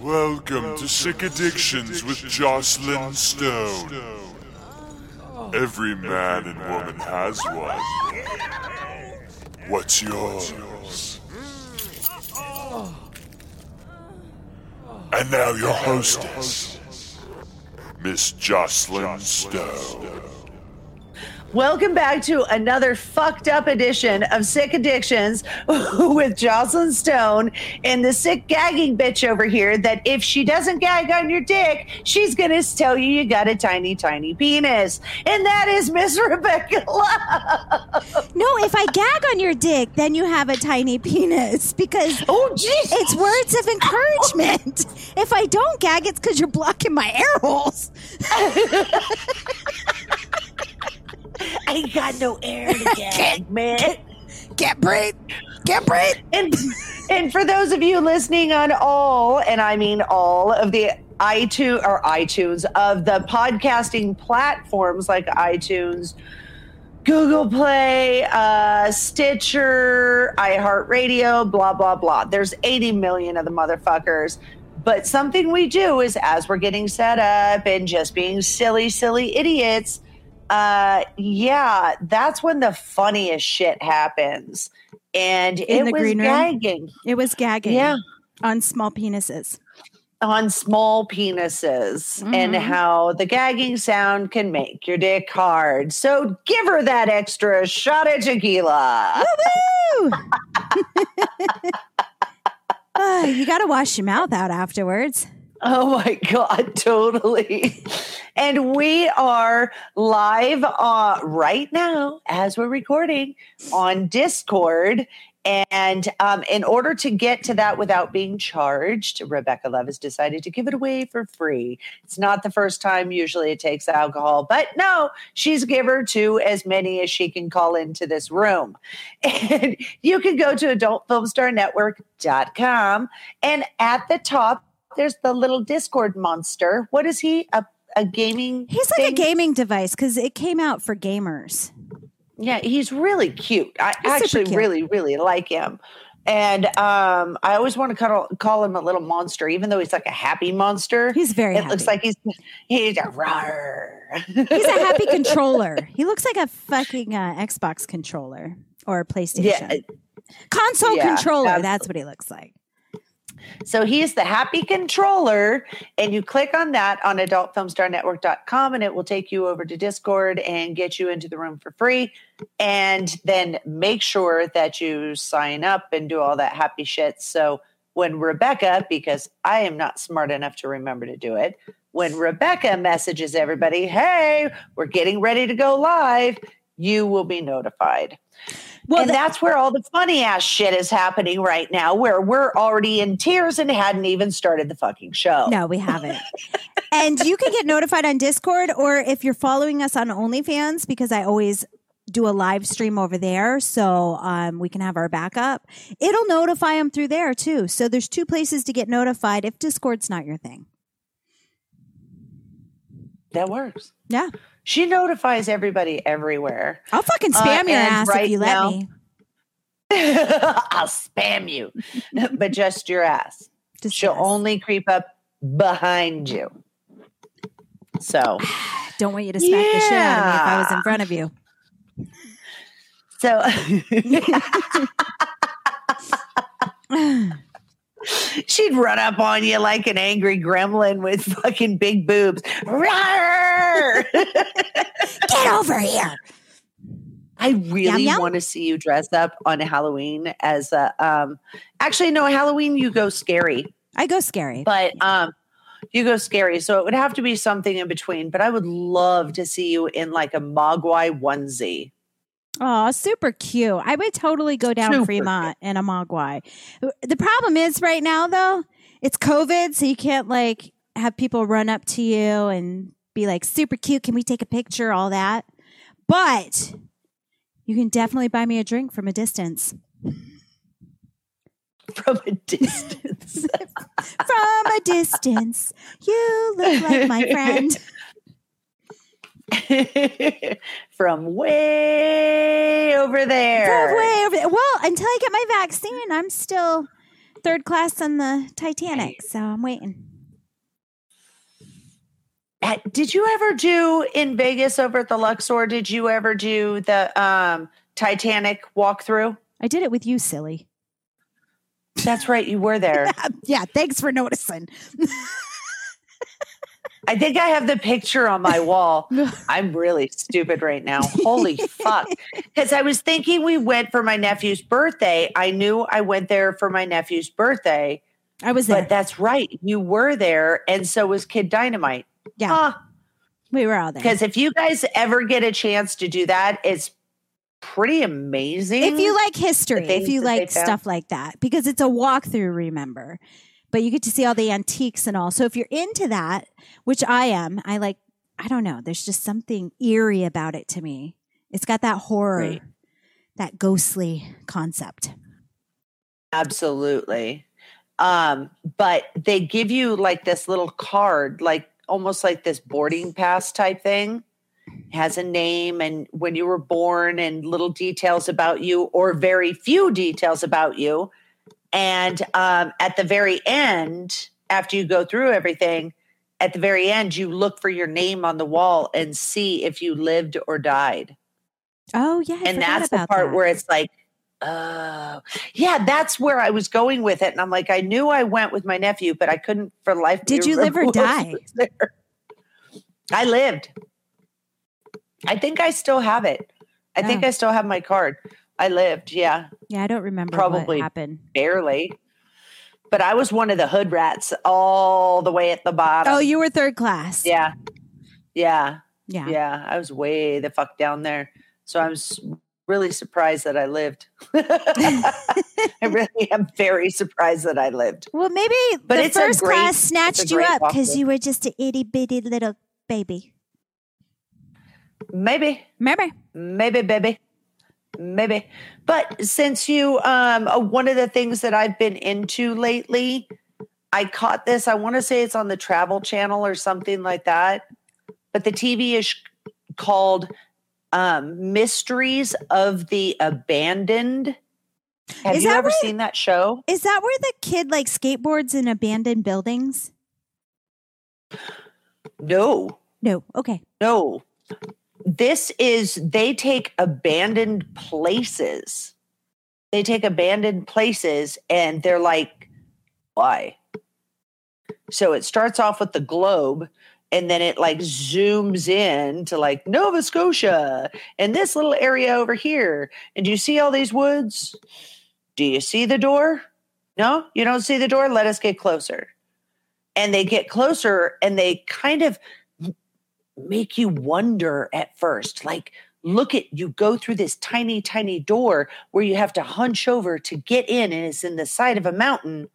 Welcome to Sick Addictions with Jocelyn Stone. Every man and woman has one. What's yours? And now your hostess, Miss Jocelyn Stone. Welcome back to another fucked up edition of Sick Addictions with Jocelyn Stone and the sick gagging bitch over here. That if she doesn't gag on your dick, she's gonna tell you you got a tiny, tiny penis, and that is Miss Rebecca Love. No, if I gag on your dick, then you have a tiny penis because Oh, it's words of encouragement. if I don't gag, it's because you're blocking my air holes. I ain't got no air to gag, man. Can't breathe. Can't breathe. and and for those of you listening on all, and I mean all of the iTunes or iTunes of the podcasting platforms like iTunes, Google Play, uh, Stitcher, iHeartRadio, blah blah blah. There's 80 million of the motherfuckers. But something we do is as we're getting set up and just being silly, silly idiots, uh, yeah, that's when the funniest shit happens. And In it the was green room? gagging. It was gagging. Yeah. On small penises. on small penises and Mhm. how the gagging sound can make your dick hard. So give her that extra shot of tequila. Woo! Ah, you got to wash your mouth out afterwards. Oh my God, totally. and we are live uh, right now as we're recording on Discord. And um, in order to get to that without being charged, Rebecca Love has decided to give it away for free. It's not the first time. Usually it takes alcohol, but no, she's giver to as many as she can call into this room. And you can go to adultfilmstarnetwork.com. And at the top, there's the little Discord monster. What is he? A, a gaming? He's like a gaming device because it came out for gamers. Yeah, he's really cute. I He's actually cute. really, really like him. And um, I always want to call, call him a little monster, even though he's like a happy monster. He's very it happy. looks like he's he's a rawr. He's a happy controller. He looks like a fucking uh, Xbox controller or PlayStation. yeah. Console Yeah, controller. absolutely. That's what he looks like. So he's the happy controller, and you click on that on adultfilmstarnetwork.com, and it will take you over to Discord and get you into the room for free. And then make sure that you sign up and do all that happy shit. So when Rebecca, because I am not smart enough to remember to do it, when Rebecca messages everybody, hey, we're getting ready to go live, you will be notified Well, and that's where all the funny ass shit is happening right now, where we're already in tears and hadn't even started the fucking show. no, we haven't. and you can get notified on Discord or if you're following us on OnlyFans, because I always do a live stream over there so um, we can have our backup. It'll notify them through there too. So there's two places to get notified if Discord's not your thing. That works. Yeah. She notifies everybody everywhere. I'll fucking Uh, spam your ass right if you let now- me. I'll spam you, but just your ass. Just She'll yes. only creep up behind you. So, Don't want you to smack the shit out of me if I was in front of you. so she'd run up on you like an angry gremlin with fucking big boobs. Get over here. I really want to see you dress up on Halloween as a um actually no Halloween you go scary, I go scary. but um you go scary. So it would have to be something in between, but I would love to see you in like a Mogwai onesie. Oh, super cute. I would totally go down Super Fremont in a Mogwai. The problem is right now though, it's COVID, so you can't like have people run up to you and be like super cute. Can we take a picture? All that. But you can definitely buy me a drink from a distance. From a distance. From a distance. You look like my friend. From way over there. From way over there. Well, until I get my vaccine, I'm still third class on the Titanic, so I'm waiting. Did you ever do in Vegas over at the Luxor? Did you ever do the um, Titanic walkthrough? I did it with you, silly. That's right, you were there. Yeah, thanks for noticing. I think I have the picture on my wall. I'm really stupid right now. Holy fuck. Because I was thinking we went for my nephew's birthday. I knew I went there for my nephew's birthday, I was there. but that's right. You were there, and so was Kid Dynamite. yeah, we were all there. Because if you guys ever get a chance to do that, it's pretty amazing. if you like history, if you like stuff like that, because it's a walkthrough, remember, but you get to see all the antiques and all. So if you're into that, which I am, I like, I don't know, there's just something eerie about it to me. It's got that horror, Right. that ghostly concept. Absolutely. Um, but they give you like this little card, like almost like this boarding pass type thing. Has a name and when you were born and little details about you, or very few details about you. And um, at the very end, after you go through everything, at the very end, you look for your name on the wall and see if you lived or died Oh yeah, I and that's the part that. where it's like oh yeah that's where i was going with it and i'm like i knew i went with my nephew but i couldn't for life Did you live or remember who else die? i lived i think i still have it i think Oh. i still have my card i lived yeah yeah, I don't remember Probably. what happened. barely but i was one of the hood rats all the way at the bottom Oh, you were third class. yeah yeah yeah. yeah i was way the fuck down there so i'm s- really surprised that i lived i really am very surprised that i lived Well, maybe But the it's first great- class snatched you up because you were just a itty bitty little baby. maybe Maybe. maybe baby maybe but since you um uh, one of the things that i've been into lately i caught this i want to say it's on the travel channel or something like that but the tv is called um mysteries of the abandoned have Is you ever where- seen that show Is that where the kid like skateboards in abandoned buildings? no No. Okay. No. This is they take abandoned places. They take abandoned places and they're like, why? So it starts off with the globe and then it like zooms in to like Nova Scotia and this little area over here. And do you see all these woods? Do you see the door? No, you don't see the door? Let us get closer. And they get closer and they kind of make you wonder at first. Like, look at you go through this tiny, tiny door where you have to hunch over to get in, and it's in the side of a mountain.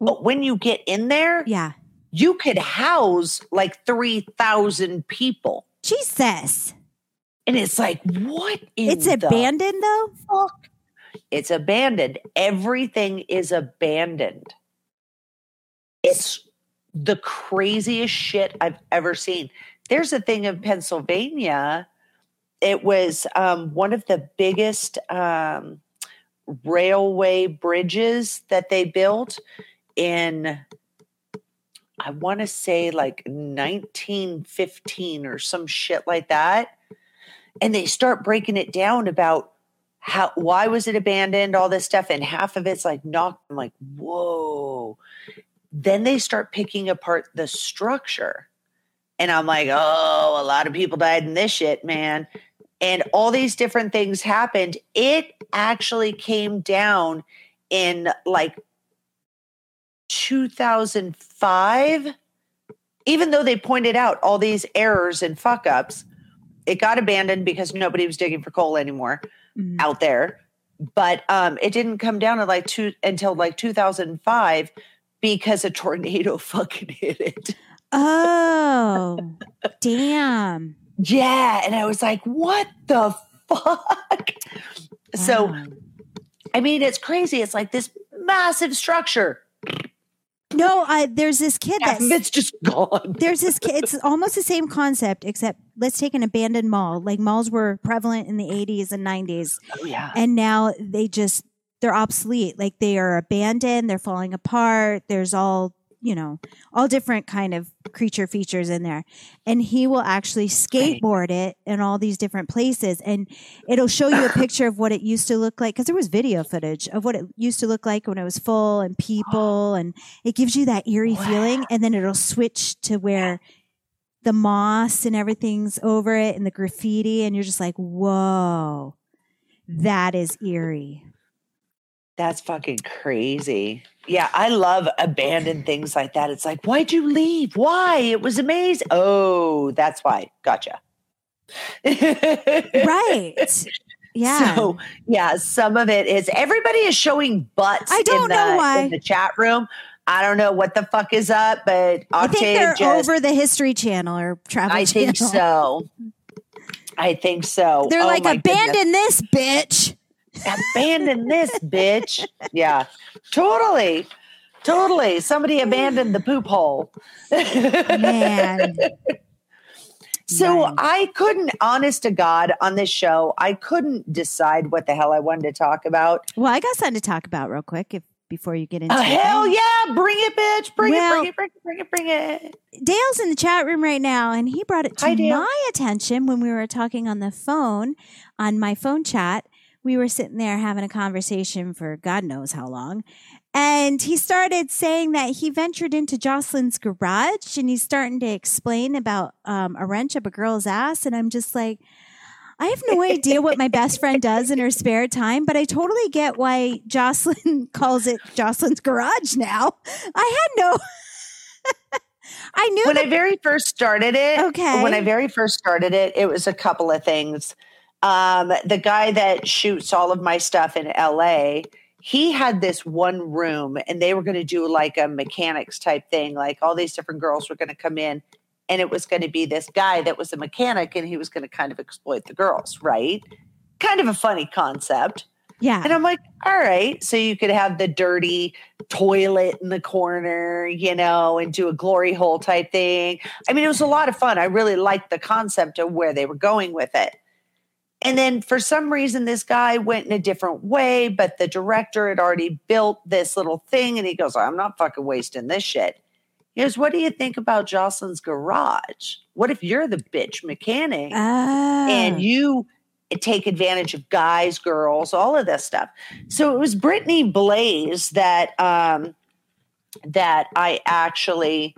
But when you get in there, Yeah. you could house like 3,000 people. Jesus. And it's like, what It's abandoned though? fuck? It's abandoned. Everything is abandoned. It's the craziest shit I've ever seen. There's a thing in Pennsylvania. It was um, one of the biggest um, railway bridges that they built in, I want to say like 1915 or some shit like that. And they start breaking it down about how why was it abandoned all this stuff and half of it's like knocked i'm like whoa then they start picking apart the structure and i'm like oh a lot of people died in this shit man. And all these different things happened. It actually came down in like 2005 even though they pointed out all these errors and fuck ups it got abandoned because nobody was digging for coal anymore Mhm. out there. But um it didn't come down like two until like 2005 because a tornado fucking hit it Oh, damn. yeah and i was like what the fuck so i mean it's crazy it's like this massive structure no, I, there's this kid of that's it's just gone there's this kid. It's almost the same concept, except let's take an abandoned mall. Like malls were prevalent in the 80s and 90s, oh yeah and now they just they're obsolete. Like they are abandoned, they're falling apart. There's all, you know, all different kind of creature features in there. And he will actually skateboard it in all these different places and it'll show you a picture of what it used to look like cuz there was video footage of what it used to look like when it was full and people and it gives you that eerie Wow. feeling and then it'll switch to where the moss and everything's over it and the graffiti and you're just like, "Whoa. Mm-hmm. That is eerie." That's fucking crazy. Yeah, I love abandoned things like that. It's like, why'd you leave? Why? It was amazing. Oh, that's why. Gotcha. Right. Yeah. So yeah, some of it is everybody is showing butts. I don't in the, know why. in the chat room. I don't know what the fuck is up, but I think they're just. over the History Channel or Travel I Channel. think so. I think so. They're Oh like, my goodness. abandon this bitch. Abandon this bitch. Yeah, totally, totally. Somebody abandoned the poop hole. Man. So Right. I couldn't, honest to God, on this show, I couldn't decide what the hell I wanted to talk about. Well, I got something to talk about real quick if before you get uh, into Oh, it. hell yeah, bring it, bitch, bring Well- it, bring it, bring it, bring it, bring it. Dale's in the chat room right now, and he brought it to Hi, my attention when we were talking on the phone on my phone chat. We were sitting there having a conversation for God knows how long. And he started saying that he ventured into Jocelyn's garage and he's starting to explain about um, a wrench up a girl's ass. And I'm just like, I have no idea what my best friend does in her spare time, but I totally get why Jocelyn calls it Jocelyn's garage now. I had no. I knew When that I very first started it, Okay. when I very first started it, it was a couple of things. Um, the guy that shoots all of my stuff in LA, he had this one room and they were going to do like a mechanics type thing. Like all these different girls were going to come in and it was going to be this guy that was a mechanic and he was going to kind of exploit the girls, right? Kind of a funny concept. Yeah. And I'm like, all right. So you could have the dirty toilet in the corner, you know, and do a glory hole type thing. I mean, it was a lot of fun. I really liked the concept of where they were going with it. And then for some reason, this guy went in a different way, but the director had already built this little thing. And he goes, I'm not fucking wasting this shit. He goes, What do you think about Jocelyn's garage? What if you're the bitch mechanic? Oh. and you take advantage of guys, girls, all of this stuff. So it was Brittany Blaze that um, that I actually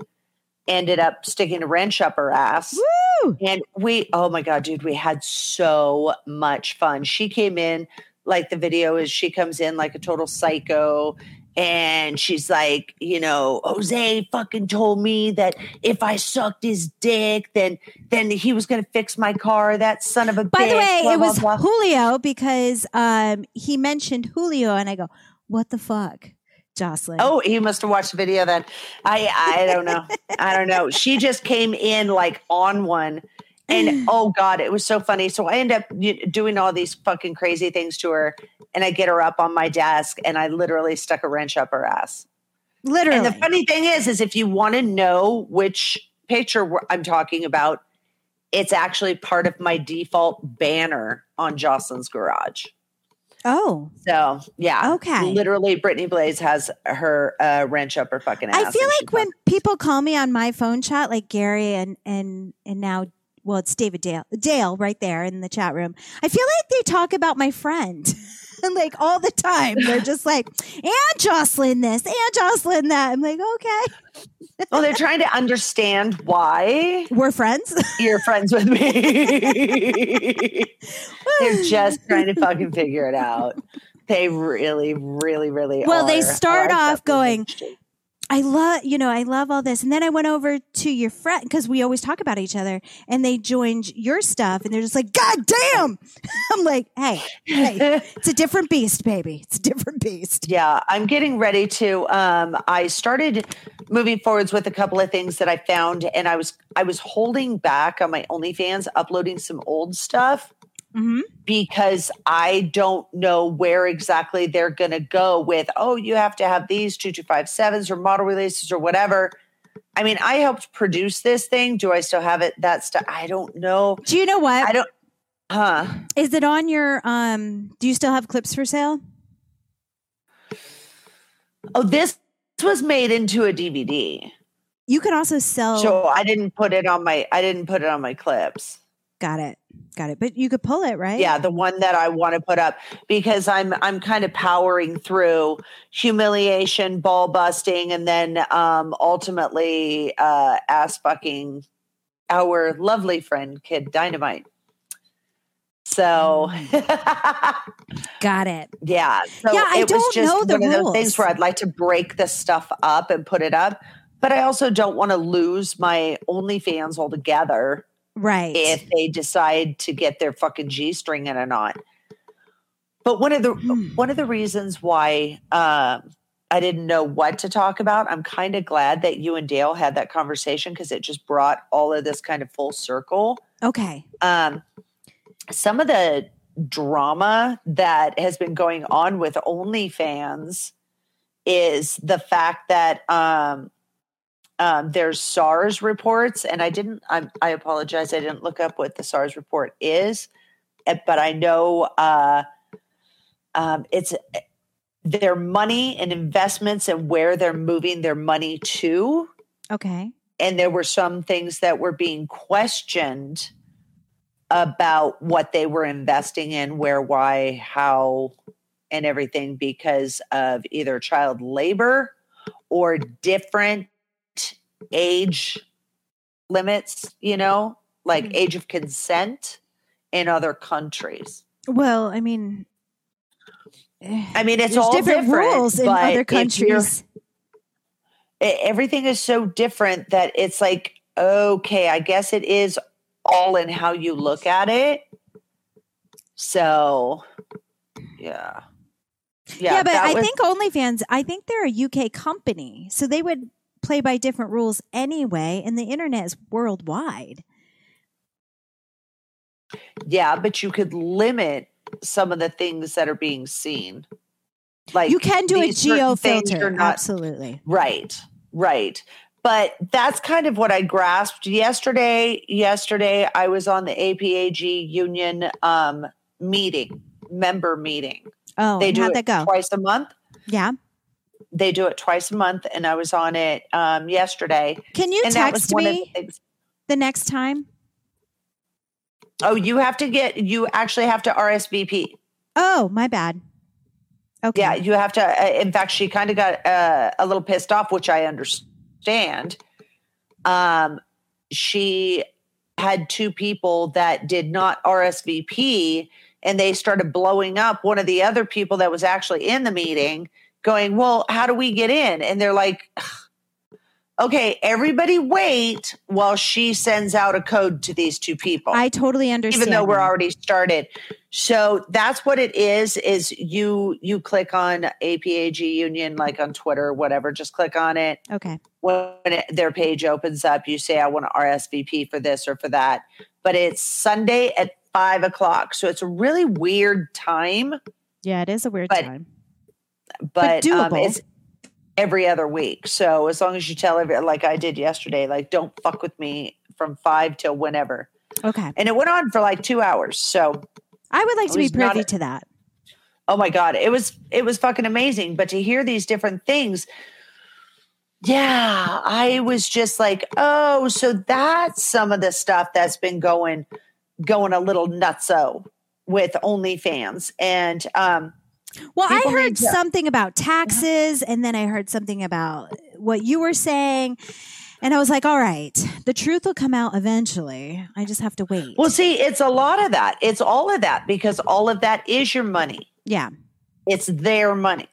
ended up sticking a wrench up her ass. Woo! And we, oh my God, dude, we had so much fun. She came in, like the video is she comes in like a total psycho. And she's like, you know, Jose fucking told me that if I sucked his dick, then then he was gonna fix my car. That son of a By bitch. the way, blah, it blah, was blah. Julio because um, he mentioned Julio, and I go, "What the fuck, Jocelyn?" Oh, he must have watched the video then. I I don't know. I don't know. She just came in like on one. And oh god, it was so funny. So I end up doing all these fucking crazy things to her, and I get her up on my desk, and I literally stuck a wrench up her ass. literally. And the funny thing is, is if you want to know which picture I'm talking about, it's actually part of my default banner on Jocelyn's Garage. Oh, So yeah, Okay. Literally, Brittany Blaze has her uh, wrench up her fucking ass. I feel like when people call me on my phone chat, like Gary and and and now, well, it's David Dale, Dale, right there in the chat room. I feel like they talk about my friend. like all the time, they're just like, and Jocelyn this, and Jocelyn that. I'm like, okay, Well, they're trying to understand why we're friends. you're friends with me. they're just trying to fucking figure it out. They really, really, really Well, they start off thought they were going. I love, you know, I love all this. And then I went over to your friend because we always talk about each other and they joined your stuff and they're just like, God damn. I'm like, hey, hey, it's a different beast, baby. It's a different beast. Yeah, I'm getting ready to. Um, I started moving forwards with a couple of things that I found, and I was I was holding back on my OnlyFans uploading some old stuff hmm because I don't know where exactly they're going to go with. Oh, you have to have these two two five sevens or model releases or whatever. I mean, I helped produce this thing. Do I still have it? That stuff? I don't know. Do you know what? I don't. Huh? Is it on your, um, do you still have clips for sale? Oh, this was made into a DVD. You can also sell. So I didn't put it on my I didn't put it on my clips. Got it. Got it. But you could pull it, right? Yeah, the one that I want to put up because I'm I'm kind of powering through humiliation, ball busting, and then um ultimately uh ass fucking our lovely friend Kid Dynamite. So Got it. yeah. So Yeah, I it was don't just know the one of those rules. things where I'd like to break this stuff up and put it up. But I also don't want to lose my OnlyFans altogether Right. if they decide to get their fucking G string in or not. But one of the Hmm. one of the reasons why um, I didn't know what to talk about, I'm kind of glad that you and Dale had that conversation because it just brought all of this kind of full circle. okay. Um, some of the drama that has been going on with OnlyFans is the fact that um, um, there's SARS reports, and I didn't. I, I apologize. I didn't look up what the SARS report is, eh, but I know uh, um, it's their money and investments and where they're moving their money to Okay. and there were some things that were being questioned about what they were investing in, where, why, how, and everything because of either child labor or different age limits, you know, like Mhm. age of consent in other countries. Well, I mean, eh, I mean, it's all different, different, rules in other countries. everything is so different that it's like okay i guess it is all in how you look at it so yeah Yeah, but I think OnlyFans, I think they're a UK company. So they would play by different rules anyway. And the internet is worldwide. yeah but you could limit some of the things that are being seen like you can do a geo filter. not- Absolutely. Right, right. But that's kind of what I grasped yesterday. Yesterday, I was on the APAG union um, meeting, member meeting. Oh, they do how'd that go? twice a month. Yeah. They do it twice a month, and I was on it um, yesterday. Can you and text me the the next time? Oh, you have to get. You actually have to RSVP. Oh, my bad. Okay. Yeah, you have to. Uh, in fact, she kind of got uh, a little pissed off, which I understand. Um, she had two people that did not RSVP, and they started blowing up one of the other people that was actually in the meeting, going, "Well, how do we get in?" And they're like, "Okay, everybody, wait while she sends out a code to these two people." I totally understand. even though we're already started so that's what it is is you you click on apag union like on twitter or whatever just click on it Okay. when it, their page opens up you say i want to rsvp for this or for that but it's sunday at five o'clock so it's a really weird time Yeah, it is a weird time. But, um, doable. it's every other week so as long as you tell every like i did yesterday like don't fuck with me from five till whenever Okay. and it went on for like two hours so I would like I to be privy a- to that. oh my god it was it was fucking amazing but to hear these different things yeah i was just like oh so that's some of the stuff that's been going going a little nutso with OnlyFans and um Well, I heard to- something about uh-huh. taxes, and then I heard something about what you were saying. And I was like, all right, the truth will come out eventually. I just have to wait. well see it's a lot of that. It's all of that because all of that is your money. Yeah. it's their money.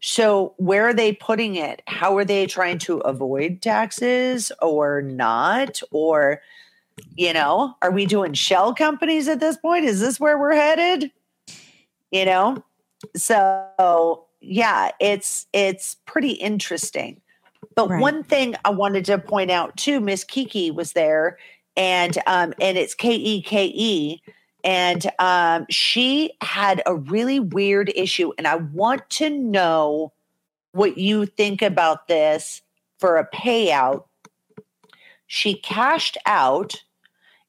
So where are they putting it? How are they trying to avoid taxes or not? Or you know are we doing shell companies at this point? Is this where we're headed? You know so yeah it's it's pretty interesting. But Right. one thing i wanted to point out too miss kiki was there and um and it's k-e-k-e and um she had a really weird issue and i want to know what you think about this for a payout. She cashed out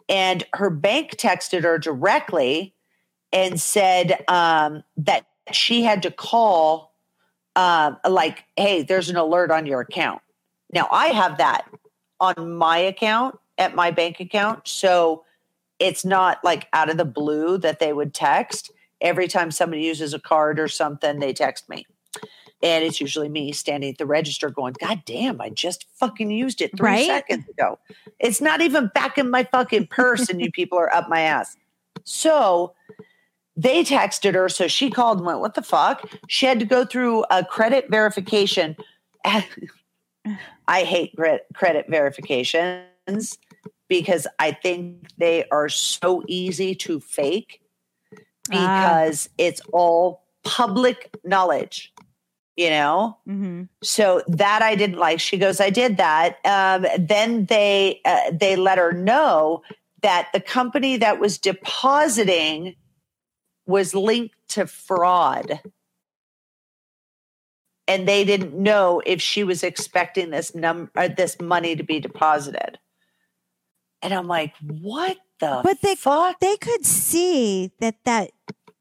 and her bank texted her directly and said um, that she had to call um, like, hey, there's an alert on your account. Now I have that on my account at my bank account. So it's not like out of the blue that they would text. Every time somebody uses a card or something, they text me. And it's usually me standing at the register going, God damn, I just fucking used it three Right? seconds ago. It's not even back in my fucking purse, and you people are up my ass. So they texted her. So she called and went, What the fuck? She had to go through a credit verification. I hate cre- credit verifications because I think they are so easy to fake Ah. because it's all public knowledge, you know? hmm So that I didn't like. She goes, I did that. Um, then they uh, they let her know that the company that was depositing was linked to fraud, and they didn't know if she was expecting this num or this money to be deposited. And I'm like, what the But they- fuck? They could see that that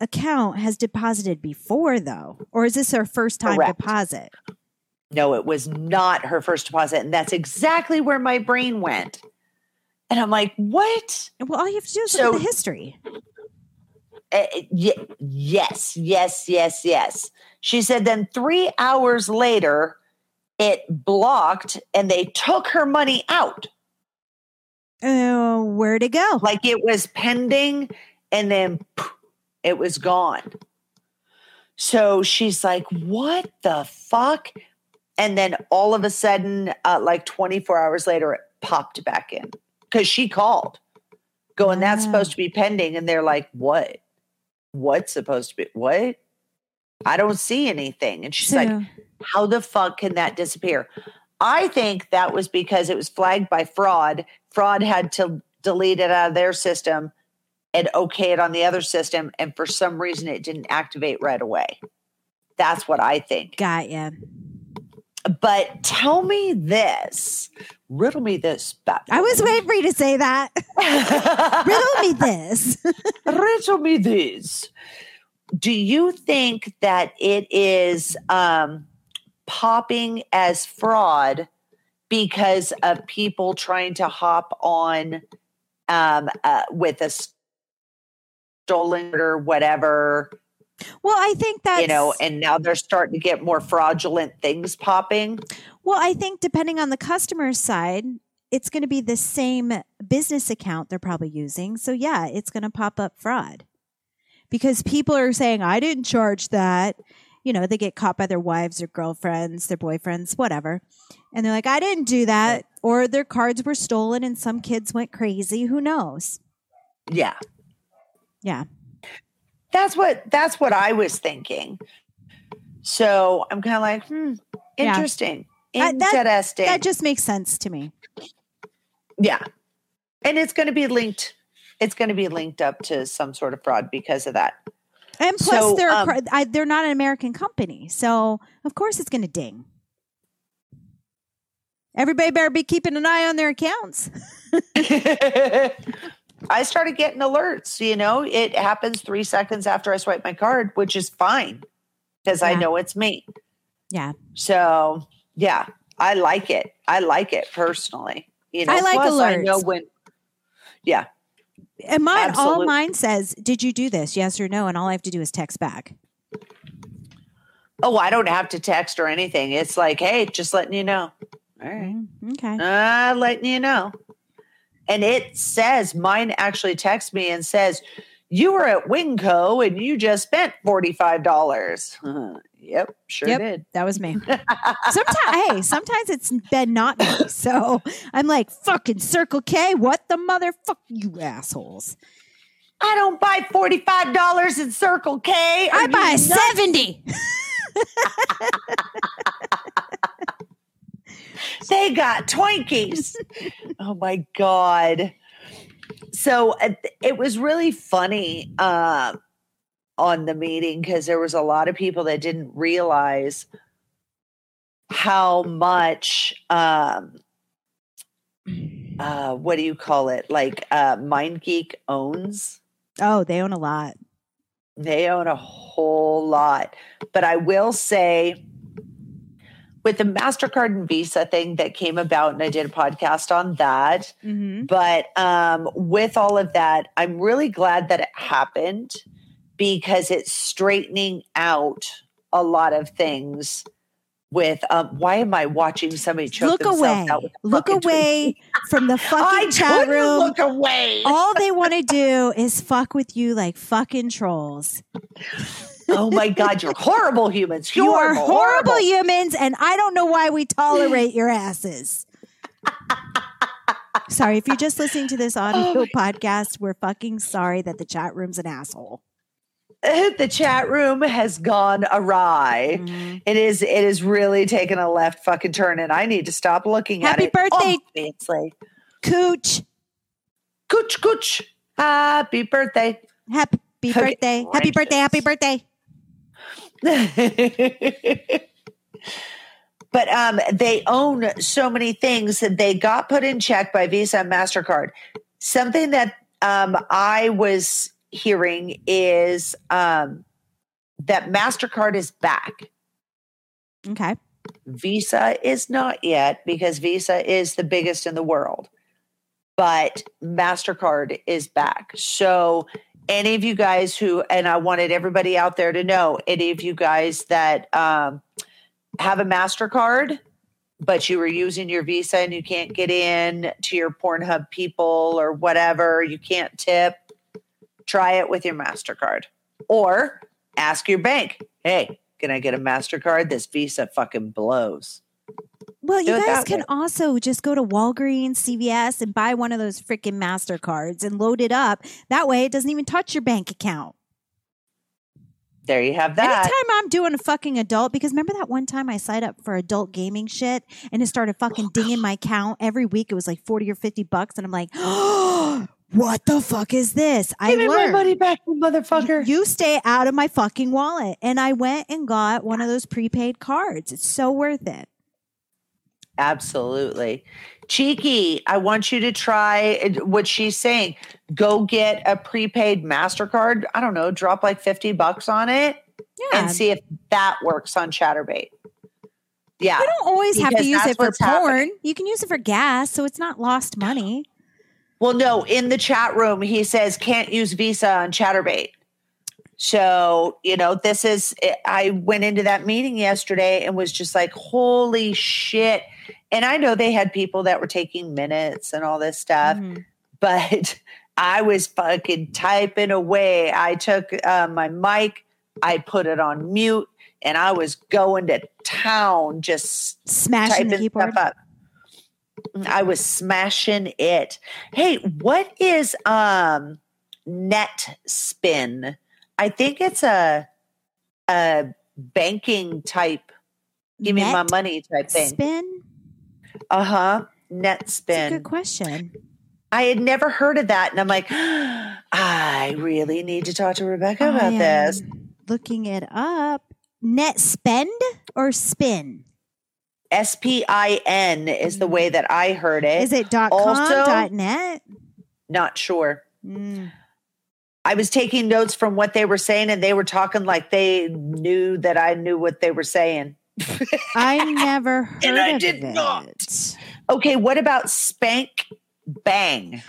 account has deposited before, though, or is this her first time Correct. deposit? No, it was not her first deposit, and that's exactly where my brain went. And I'm like, what? Well, all you have to do is So- look at the history. Uh, yes, yes, yes, yes. She said then three hours later, it blocked and they took her money out. Uh, where'd it go? Like it was pending and then poof, it was gone. So she's like, what the fuck? And then all of a sudden, uh, like 24 hours later, it popped back in because she called going, that's Wow. supposed to be pending. And they're like, what? What's supposed to be? What? I don't see anything. And she's like, how the fuck can that disappear? I think that was because it was flagged by fraud. Fraud had to delete it out of their system and okay it on the other system. And for some reason, it didn't activate right away. That's what I think. got ya. But tell me this, riddle me this. Bat- I was waiting for you to say that. Riddle me this. riddle me this. Do you think that it is um, popping as fraud because of people trying to hop on um, uh, with a stolen or whatever, Well, I think that's you know, and now they're starting to get more fraudulent things popping? Well, I think depending on the customer's side, it's going to be the same business account they're probably using. So, yeah, it's going to pop up fraud because people are saying, I didn't charge that. You know, they get caught by their wives, or girlfriends, their boyfriends, whatever. And they're like, I didn't do that. Or their cards were stolen and some kids went crazy. Who knows? Yeah. Yeah. That's what that's what I was thinking. So I'm kind of like, hmm, Yeah. interesting. Uh, that- Interesting. That just makes sense to me. yeah. And it's going to be linked. It's going to be linked up to some sort of fraud because of that. And plus, So, they're, um, I, they're not an American company. So, of course, it's going to ding. Everybody better be keeping an eye on their accounts. I started getting alerts. You know, it happens three seconds after I swipe my card, which is fine because I know it's me. Yeah. So yeah, I like it. I like it personally. You know, I like plus I know alerts. when. Yeah, And mine, all mine says, "Did you do this? Yes or no?" And all I have to do is text back. Oh, I don't have to text or anything. It's like, hey, just letting you know. All right. Mm, Okay. Uh, letting you know. And it says, mine actually texts me and says, you were at Wingco and you just spent $45. yep, sure Yep. did. That was me. sometimes, hey, sometimes it's been not me. So I'm like, "Fucking Circle K, what the motherfuck, you assholes! I don't buy $45 in Circle K. I buy nuts? seventy. They got Twinkies. oh my God. So uh, it was really funny uh, on the meeting because there was a lot of people that didn't realize how much, um, uh, what do you call it? Like uh, MindGeek owns. Oh, they own a lot. They own a whole lot. But I will say with the MasterCard and Visa thing that came about, and I did a podcast on that. Mhm. But um, with all of that, I'm really glad that it happened because it's straightening out a lot of things. With um, why am I watching somebody choke Look away. out with Look fucking away from the Twinkie? I fucking chat room. look away. All they want to do is fuck with you like fucking trolls. Oh my god, you're horrible humans. You're You are horrible, horrible humans, and I don't know why we tolerate your asses. sorry, if you're just listening to this audio podcast, we're fucking sorry that the chat room's an asshole. the chat room has gone awry. Mhm. It is it is really taken a left fucking turn and I need to stop looking Happy at it. Happy birthday. Obviously. Cooch, Cooch cooch. Happy birthday. happy birthday, happy birthday, happy birthday. but um they own so many things that they got put in check by Visa and MasterCard. Something that um I was hearing is um that MasterCard is back. Okay. Visa is not yet because Visa is the biggest in the world, but MasterCard is back. So, any of you guys who, and I wanted everybody out there to know, any of you guys that um, have a MasterCard, but you were using your Visa and you can't get in to your Pornhub people or whatever, you can't tip, try it with your MasterCard or ask your bank, hey, can I get a MasterCard? This Visa fucking blows. Well, you guys can also just go to Walgreens, CVS, and buy one of those freaking MasterCards and load it up. That way, it doesn't even touch your bank account. There you have that. Anytime I'm doing a fucking adult, because remember that one time I signed up for adult gaming shit and it started fucking dinging my account every week. It was like 40 or 50 bucks. And I'm like, oh, what the fuck is this? I Give my money back, you motherfucker. You stay out of my fucking wallet. And I went and got one of those prepaid cards. It's so worth it. Absolutely. Cheeky, I want you to try uh, what she's saying. Go get a prepaid MasterCard. I don't know, drop like 50 bucks on it Yeah. and see if that works on Chaturbate. Yeah. You don't always have to use it for porn. happening. You can use it for gas, so it's not lost money. Well, no, in the chat room, he says can't use Visa on Chaturbate. So, you know, this is, I went into that meeting yesterday and was just like, holy shit. And I know they had people that were taking minutes and all this stuff, Mhm. but I was fucking typing away. I took uh, my mic, I put it on mute, and I was going to town just Smashing the keyboard. stuff up. I was smashing it. Hey, what is um net spin? I think it's a a banking type give me my money type thing. Spin? Uh-huh. Net That's a spin. good question. I had never heard of that and I'm like I really need to talk to Rebecca about this. Looking it up. Net spend or spin? S P I N is the way that I heard it. Is it dot com, also- dot net? Not sure. Mm. I was taking notes from what they were saying, and they were talking like they knew that I knew what they were saying. I never heard And I of did it. not. Okay, what about Spank Bang?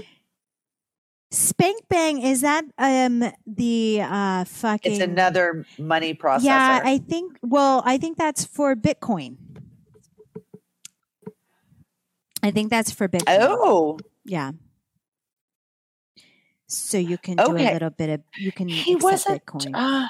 Spank Bang is that um the uh fucking It's another money processor. Yeah, I think well, I think that's for Bitcoin. I think that's for Bitcoin. oh, Yeah. So you can do a little bit of you can he wasn't. Bitcoin. uh,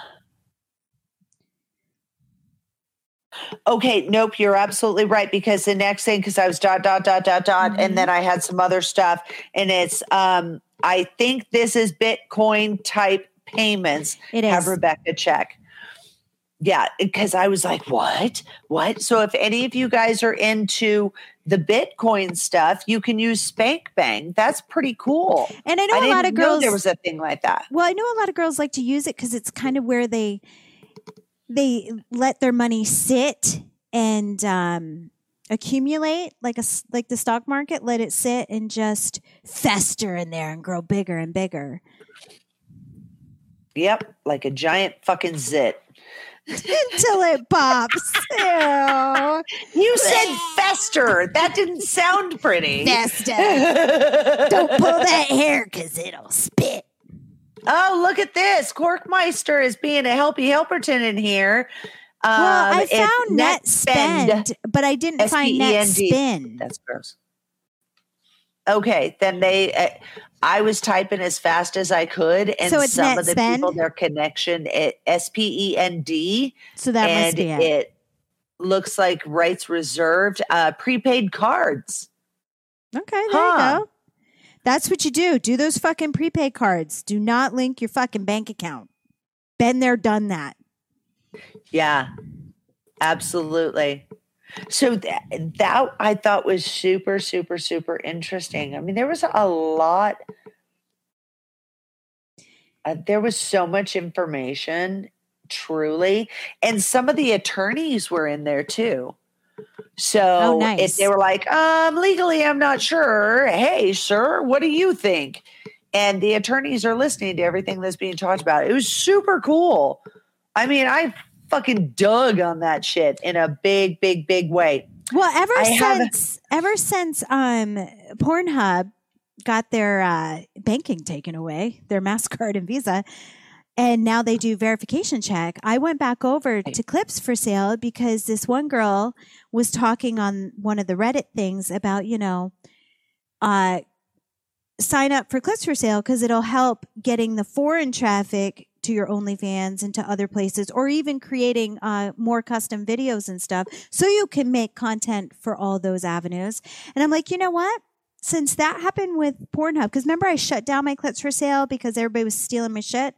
okay, nope, you're absolutely right. Because the next thing, because I was dot dot dot dot dot, Mhm. and then I had some other stuff, and it's um, I think this is Bitcoin type payments. it have. Rebecca check. Yeah, because I was like, what? What? So if any of you guys are into the Bitcoin stuff, you can use Spank Bang. That's pretty cool. And I know I a lot of know girls there was a thing like that. Well, I know a lot of girls like to use it because it's kind of where they they let their money sit and um, accumulate, like a like the stock market. Let it sit and just fester in there and grow bigger and bigger. Yep, like a giant fucking zit. until it pops. Ew. You said fester. That didn't sound pretty. fester Don't pull that hair because it'll spit. Oh, look at this. Corkmeister is being a helpy helperton in here. Um, Well, I found net spend. spend, but I didn't find net S-P-E-N-D. spin. That's gross. Okay, then they. Uh, I was typing as fast as I could, and So it's some net of the spend? people, their connection, it, S P E N D, So that must be it. it. looks like rights reserved. Uh, prepaid cards. Okay, there Huh. you go. That's what you do. Do those fucking prepaid cards. Do not link your fucking bank account. Been there, done that. Yeah, absolutely. So that, that I thought was super, super, super interesting. I mean, there was a lot. Uh, there was so much information, truly, and some of the attorneys were in there too. So Oh, nice. if they were like, um, legally, I'm not sure. Hey, sir, what do you think? And the attorneys are listening to everything that's being talked about. It was super cool. I mean, I fucking dug on that shit in a big, big, big way. Well, ever I have- since ever since um Pornhub got their uh, banking taken away, their Mastercard and Visa, and now they do verification check. I went back over to Clips for Sale because this one girl was talking on one of the Reddit things about you know, uh, sign up for Clips for Sale because it'll help getting the foreign traffic to your OnlyFans and to other places, or even creating uh, more custom videos and stuff, so you can make content for all those avenues. And I'm like, you know what? Since that happened with Pornhub, because remember I shut down my clips for sale because everybody was stealing my shit.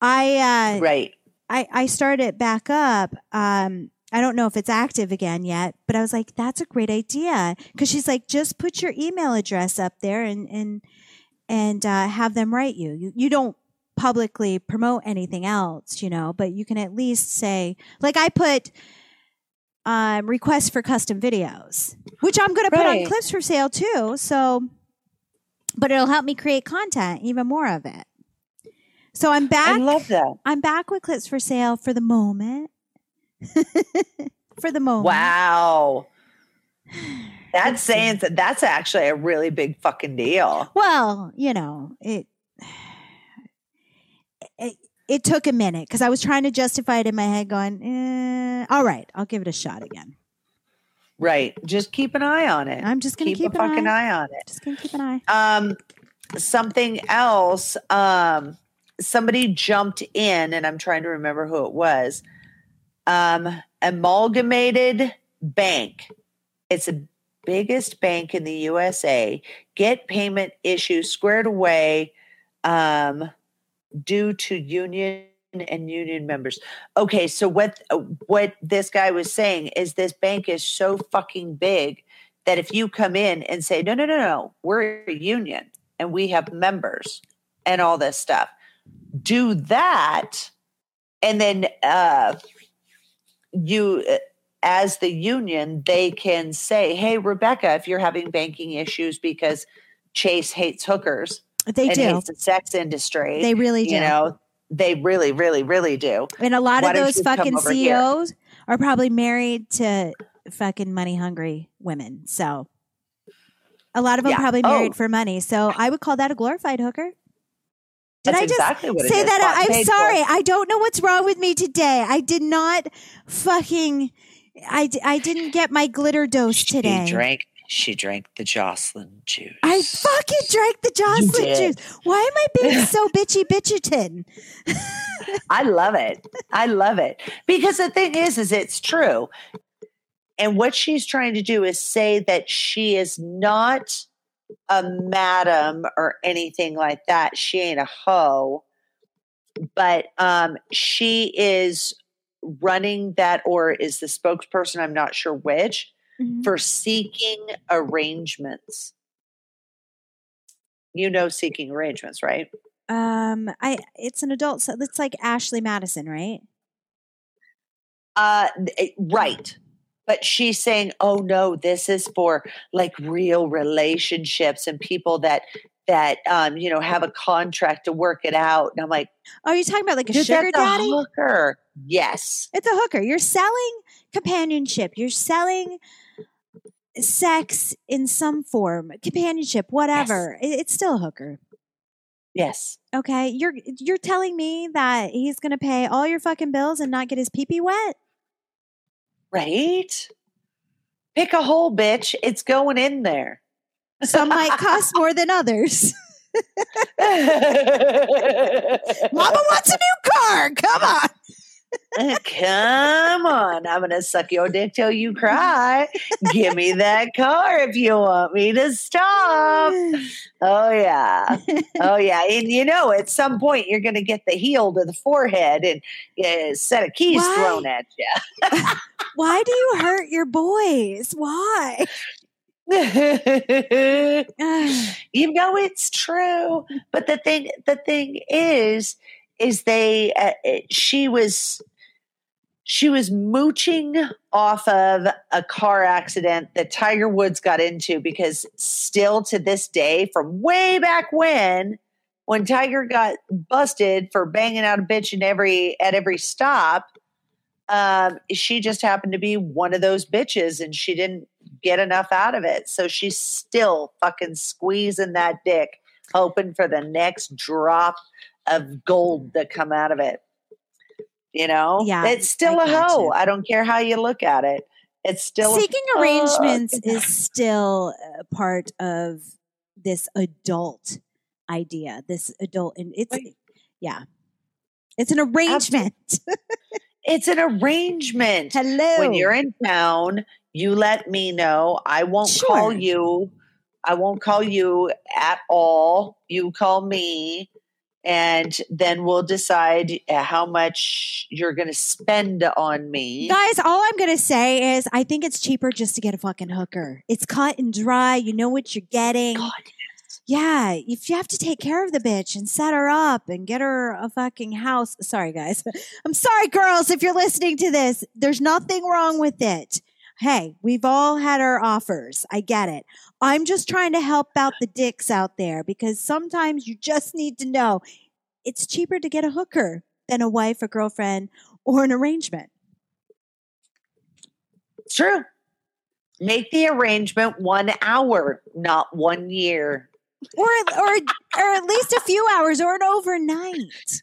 I uh, Right. I, I started it back up. Um, I don't know if it's active again yet, but I was like, that's a great idea. Cause she's like, just put your email address up there and, and, and, uh, have them write you. You, you don't publicly promote anything else, you know, but you can at least say, like I put, um, requests for custom videos, which I'm going to put on Right. clips for sale too. So, but it'll help me create content, even more of it. So I'm back. I love that. I'm back with clips for sale for the moment. for the moment. Wow. That's saying that that's actually a really big fucking deal. Well, you know, it it, it took a minute because I was trying to justify it in my head, going, eh, "All right, I'll give it a shot again." Right. Just keep an eye on it. I'm just gonna keep, keep, a an fucking eye. eye on it. Just gonna keep an eye. Um, something else. Um, somebody jumped in, and I'm trying to remember who it was. Um, Amalgamated Bank. It's the biggest bank in the USA. Get payment issues squared away um, due to union and union members. Okay, so what what this guy was saying is this bank is so fucking big that if you come in and say no no no no we're a union and we have members and all this stuff do that and then uh you uh, as the union they can say hey rebecca if you're having banking issues because chase hates hookers They do. hates the sex industry They really do. you know they really really really do and a lot why of those fucking over here? CEOs are probably married to fucking money hungry women. So a lot of them Yeah. probably Oh. married for money. So I would call that a glorified hooker. Did That's I just exactly what say that? Bought I'm paid for. sorry. I don't know what's wrong with me today. I did not fucking. I, I didn't get my glitter dose today. She drank. She drank the Jocelyn juice. I fucking drank the Jocelyn juice. Why am I being so bitchy bitcherton? I love it. I love it because the thing is, is it's true. And what she's trying to do is say that she is not a madam or anything like that. She ain't a hoe, but um, she is running that or is the spokesperson. I'm not sure which Mhm. for seeking arrangements. You know, seeking arrangements, right? Um, I it's an adult. So it's like Ashley Madison, right? Uh, right. But she's saying, "Oh no, this is for like real relationships and people that that um, you know have a contract to work it out." And I'm like, Are you talking about like a "Dude, sugar that's a daddy? hooker." Yes, It's a hooker. You're selling companionship. You're selling sex in some form, companionship, whatever. It- It's still a hooker. yes. Okay, you're you're telling me that he's going to pay all your fucking bills and not get his pee pee wet? Right? Pick a hole, bitch. It's going in there. Some might cost more than others. Mama wants a new car. Come on. Come on. I'm to suck your dick till you cry. Give me that car if you want me to stop. Oh, yeah. Oh, yeah. And you know, at some point, you're to get the heel to the forehead and a set of keys Why? thrown at you. Why do you hurt your boys? Why? You know it's true but the thing the thing is is they uh, uh, she was she was mooching off of a car accident that Tiger Woods got into because still to this day from way back when when Tiger got busted for banging out a bitch in every at every stop um, she just happened to be one of those bitches and she didn't get enough out of it. So she's still fucking squeezing that dick, hoping for the next drop of gold that come out of it. You know? Yeah, It's still I a hoe. you. I don't care how you look at it. It's still a Seeking arrangements fucking- is still a part of this adult idea. This adult, and it's Right. yeah, it's an arrangement. It's an arrangement. Hello. when you're in town, you let me know. I won't call you. I won't call you at all. You call me, and then we'll decide uh, how much you're going to spend on me. Guys, all I'm going to say is I think it's cheaper just to get a fucking hooker. It's cut and dry. You know what you're getting. God, Yeah, if you have to take care of the bitch and set her up and get her a fucking house. Sorry, guys. I'm sorry, girls, if you're listening to this. There's nothing wrong with it. Hey, we've all had our offers. I get it. I'm just trying to help out the dicks out there because sometimes you just need to know it's cheaper to get a hooker than a wife, a girlfriend, or an arrangement. true. Make the arrangement one hour, not one year. Or, or, or at least a few hours or an overnight.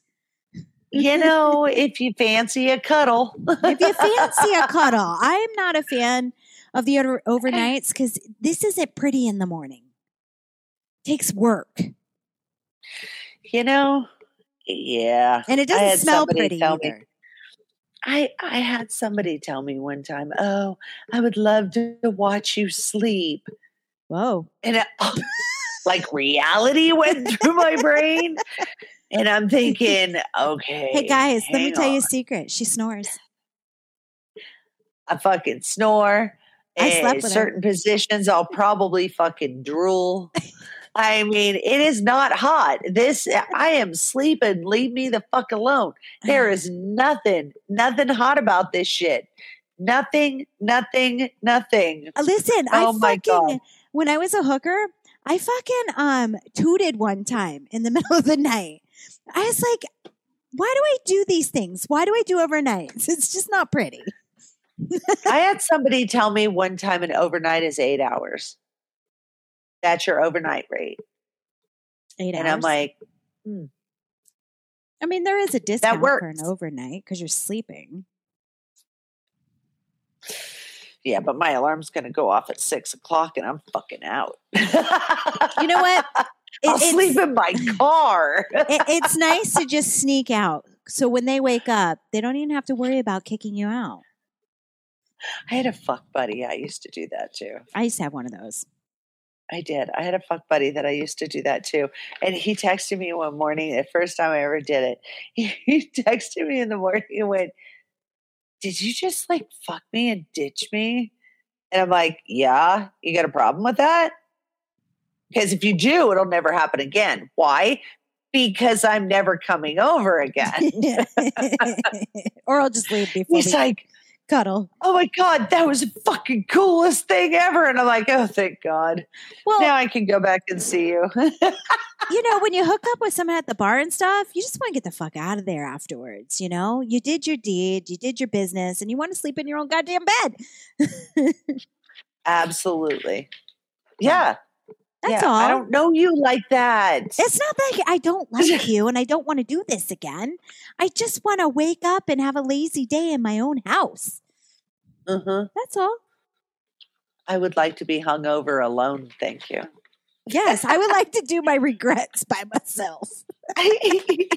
You know, if you fancy a cuddle. if you fancy a cuddle, I'm not a fan of the over- overnights because this isn't pretty in the morning. Takes work, you know, yeah. and it doesn't smell pretty tell me- I I had somebody tell me one time, "Oh, I would love to watch you sleep," Whoa! and it, like reality went through my brain, and I'm thinking, "Okay, Hey guys, let me tell you a secret. She snores. I fucking snore. I In slept with her. certain positions. I'll probably fucking drool." I mean, it is not hot. This I am sleeping. Leave me the fuck alone. There is nothing, nothing hot about this shit. Nothing, nothing, nothing. Uh, Listen, Oh I fucking God. when I was a hooker, I fucking um tooted one time in the middle of the night. I was like, why do I do these things? Why do I do overnights? It's just not pretty. I had somebody tell me one time an overnight is eight hours. That's your overnight rate. Eight And hours. I'm like, hmm. Hmm. I mean, there is a discount for an overnight because you're sleeping. yeah, but my alarm's going to go off at six o'clock and I'm fucking out. You know what? It- I'll sleep in my car. it, it's nice to just sneak out. So when they wake up, they don't even have to worry about kicking you out. I had a fuck buddy. I used to do that too. I used to have one of those. I did. I had a fuck buddy that I used to do that too. And he texted me one morning, the first time I ever did it. He, texted me in the morning and went, Did you just like fuck me and ditch me? And I'm like, Yeah, you got a problem with that? Because if you do, it'll never happen again. Why? Because I'm never coming over again. or I'll just leave before He's like, cuddle. oh my god, that was the fucking coolest thing ever. And I'm like, oh, thank God. Well, now I can go back and see you. you know, when you hook up with someone at the bar and stuff, you just want to get the fuck out of there afterwards. You know, you did your deed, you did your business, and you want to sleep in your own goddamn bed. Absolutely. Yeah. That's yeah. all. I don't know you like that. It's not that I don't like you and I don't want to do this again. I just want to wake up and have a lazy day in my own house. Mhm. That's all. I would like to be hung over alone. Thank you. Yes, I would like to do my regrets by myself. I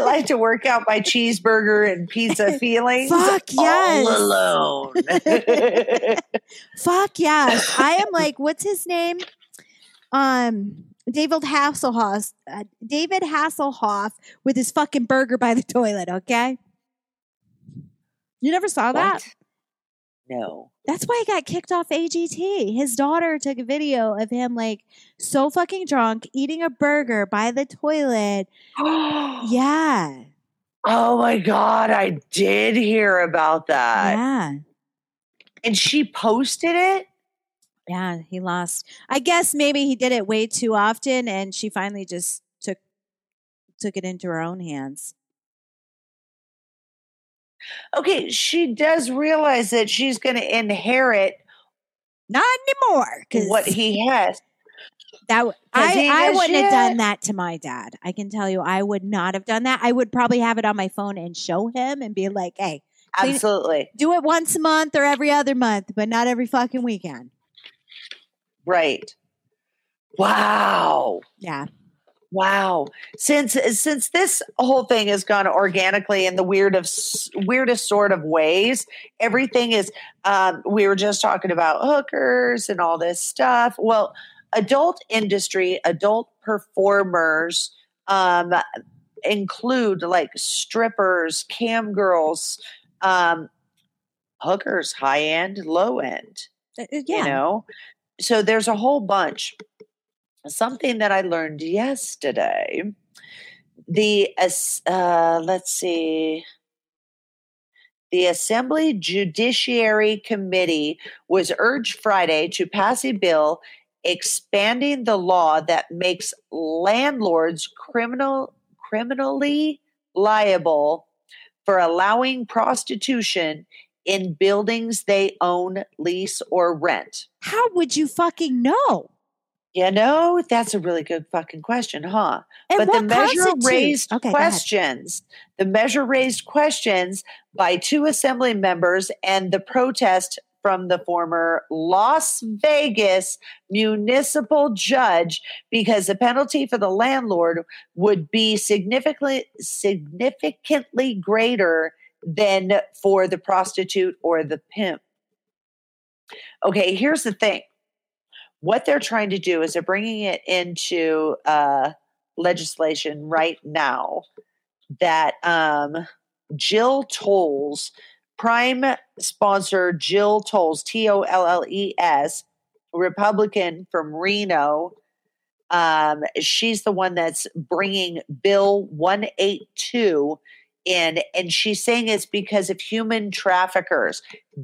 like to work out my cheeseburger and pizza feelings Fuck yes. all alone. Fuck yes. I am like, what's his name? Um, David Hasselhoff. Uh, David Hasselhoff with his fucking burger by the toilet. Okay. You never saw that? No. That's why he got kicked off AGT. His daughter took a video of him like so fucking drunk eating a burger by the toilet. Yeah. Oh my God. I did hear about that. yeah. And she posted it? Yeah, he lost. I guess maybe he did it way too often and she finally just took took it into her own hands. Okay. She does realize that she's going to inherit Not anymore what he has. that w- I wouldn't have done that to my dad. I can tell you I would not have done that. I would probably have it on my phone and show him and be like, "Hey, Clean- Absolutely. do it once a month or every other month, but not every fucking weekend." Right. Wow. Yeah. Wow. Since since this whole thing has gone organically in the weird of weirdest sort of ways, everything is um, we were just talking about hookers and all this stuff. Well, adult industry, adult performers um, include like strippers, cam girls, um, hookers, high end, low end Uh, uh, Yeah. you know so there's a whole bunch something that i learned yesterday the uh, let's see the assembly judiciary committee was urged friday to pass a bill expanding the law that makes landlords criminal criminally liable for allowing prostitution in buildings they own, lease, or rent? How would you fucking know? You know, that's a really good fucking question, huh? And but the measure constitutes- raised Okay, questions, the measure raised questions by two assembly members and the protest from the former Las Vegas municipal judge because the penalty for the landlord would be significantly significantly greater than for the prostitute or the pimp. Okay, here's the thing. What they're trying to do is they're bringing it into uh, legislation right now that um, Jill Tolles, prime sponsor Jill Tolles, T O L L E S, Republican from Reno, um, she's the one that's bringing Bill 182 in, and she's saying it's because of human traffickers.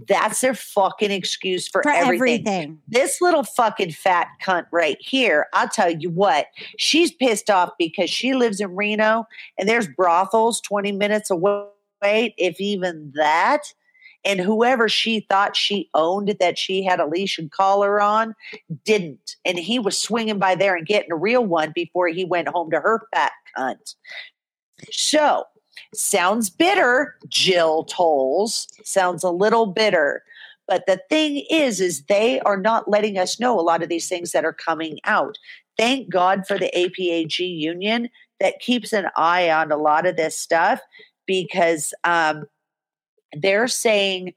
That's their fucking excuse for, For everything. everything. This little fucking fat cunt right here, I'll tell you what, she's pissed off because she lives in Reno and there's brothels 20 minutes away, if even that. And whoever she thought she owned that she had a leash and collar on didn't. And he was swinging by there and getting a real one before he went home to her fat cunt. So, sounds bitter, Jill Tolles. Sounds a little bitter. But the thing is, is they are not letting us know a lot of these things that are coming out. Thank God for the APAG union that keeps an eye on a lot of this stuff because um, they're saying,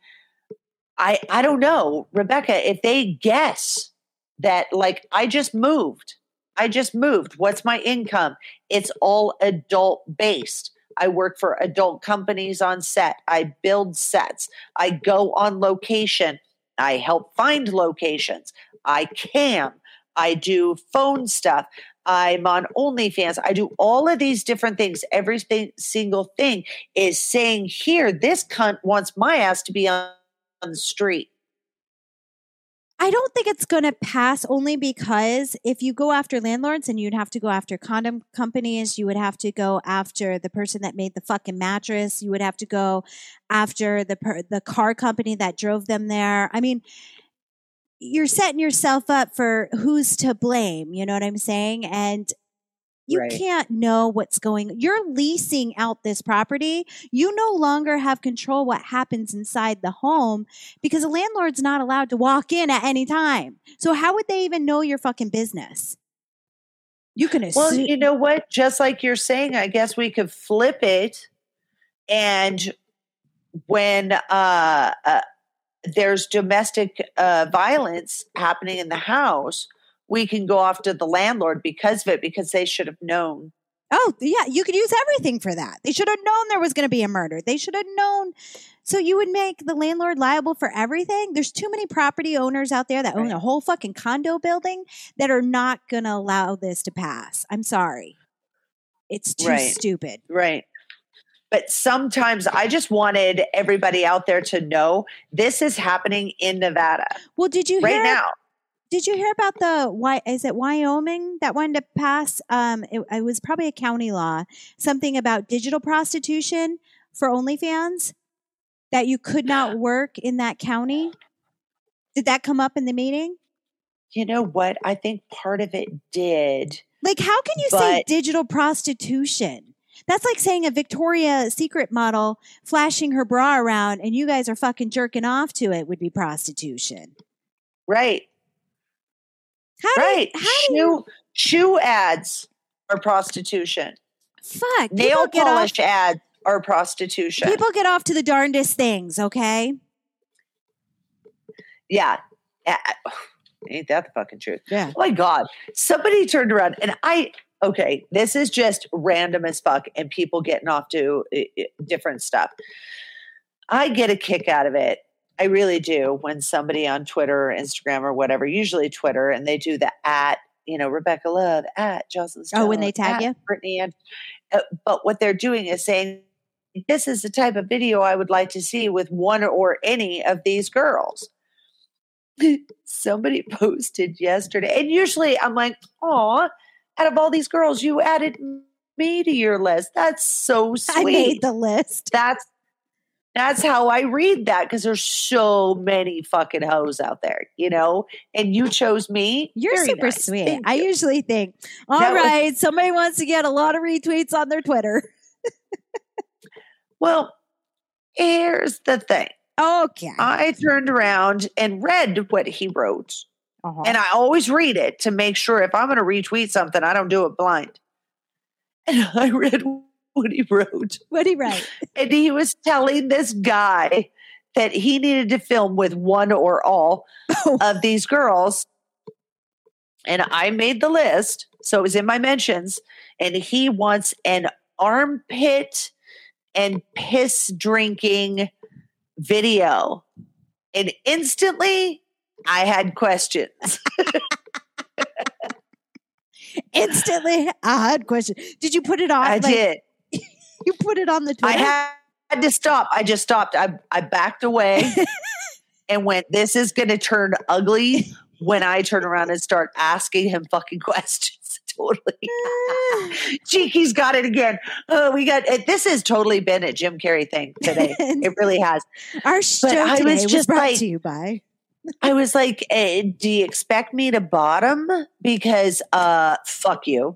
I I don't know, Rebecca, if they guess that like I just moved, I just moved. What's my income? It's all adult based. I work for adult companies on set. I build sets. I go on location. I help find locations. I cam. I do phone stuff. I'm on OnlyFans. I do all of these different things. Every single thing is saying here, this cunt wants my ass to be on, on the street. I don't think it's going to pass only because if you go after landlords and you'd have to go after condom companies, you would have to go after the person that made the fucking mattress, you would have to go after the per- the car company that drove them there. I mean, you're setting yourself up for who's to blame, you know what I'm saying? And you Right. can't know what's going you're leasing out this property you no longer have control what happens inside the home because a landlord's not allowed to walk in at any time so how would they even know your fucking business you can assume Well, you know what? Just like you're saying, I guess we could flip it. And when uh, uh, there's domestic uh, violence happening in the house, we can go after the landlord because of it, because they should have known. oh yeah you could use everything for that. They should have known there was going to be a murder. They should have known. So you would make the landlord liable for everything? There's too many property owners out there that own a whole fucking condo building that are not going to allow this to pass. I'm sorry. It's too Right. stupid. Right. But sometimes I just wanted everybody out there to know this is happening in Nevada. Well did you right hear now. Did you hear about the why? Is it Wyoming that wanted to pass? Um, it, it was probably a county law, something about digital prostitution for OnlyFans that you could not work in that county. Did that come up in the meeting? You know what? I think part of it did. Like, how can you say digital prostitution? That's like saying a Victoria's Secret model flashing her bra around and you guys are fucking jerking off to it would be prostitution. Right. How Right. you, how do you, shoe shoe ads are prostitution. fuck, Nail get off polish ads are prostitution. People get off to the darndest things, okay? yeah. Ain't that the fucking truth? Yeah. Oh my God. Somebody turned around and I, okay, this is just random as fuck and people getting off to uh, uh, different stuff. I get a kick out of it. I really do when somebody on Twitter or Instagram or whatever, usually Twitter, and they do the at, you know, Rebecca Love, at Jocelyn Stone, Oh, when they tag you? Brittany. And, uh, but what they're doing is saying, this is the type of video I would like to see with one or any of these girls. Somebody posted yesterday, and usually I'm like, oh, out of all these girls, you added me to your list. That's so sweet. I made the list. that's that's how I read that because there's so many fucking hoes out there, you know. And you chose me. You're Very super nice. sweet. Thank I you. usually think, all That was- somebody wants to get a lot of retweets on their Twitter. well, here's the thing. Okay. I turned around and read what he wrote. Uh-huh. And I always read it to make sure if I'm going to retweet something, I don't do it blind. And I read what he wrote. what he wrote. And he was telling this guy that he needed to film with one or all of these girls. And I made the list. So it was in my mentions. And he wants an armpit and piss drinking video. And instantly I had questions. Instantly, I had a question. Did you put it on? I like, did. You put it on the table. I had to stop. I just stopped. I, I backed away and went, This is going to turn ugly when I turn around and start asking him fucking questions. totally. Cheeky's got it again. Oh, we got it. This has totally been a Jim Carrey thing today. It really has. Our show I today was brought like- to you by. I was like, eh, do you expect me to bottom? Because uh fuck you.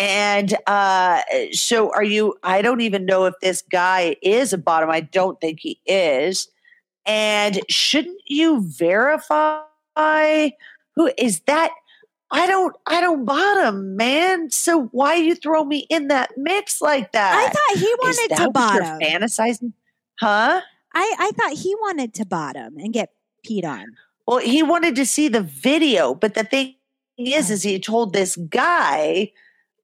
And uh so are you I don't even know if this guy is a bottom. I don't think he is. And shouldn't you verify who is that? I don't I don't bottom, man. So why you throw me in that mix like that? I thought he wanted to bottom. fantasizing? Huh? I, I thought he wanted to bottom and get peed on. Well, he wanted to see the video, but the thing is, is he told this guy,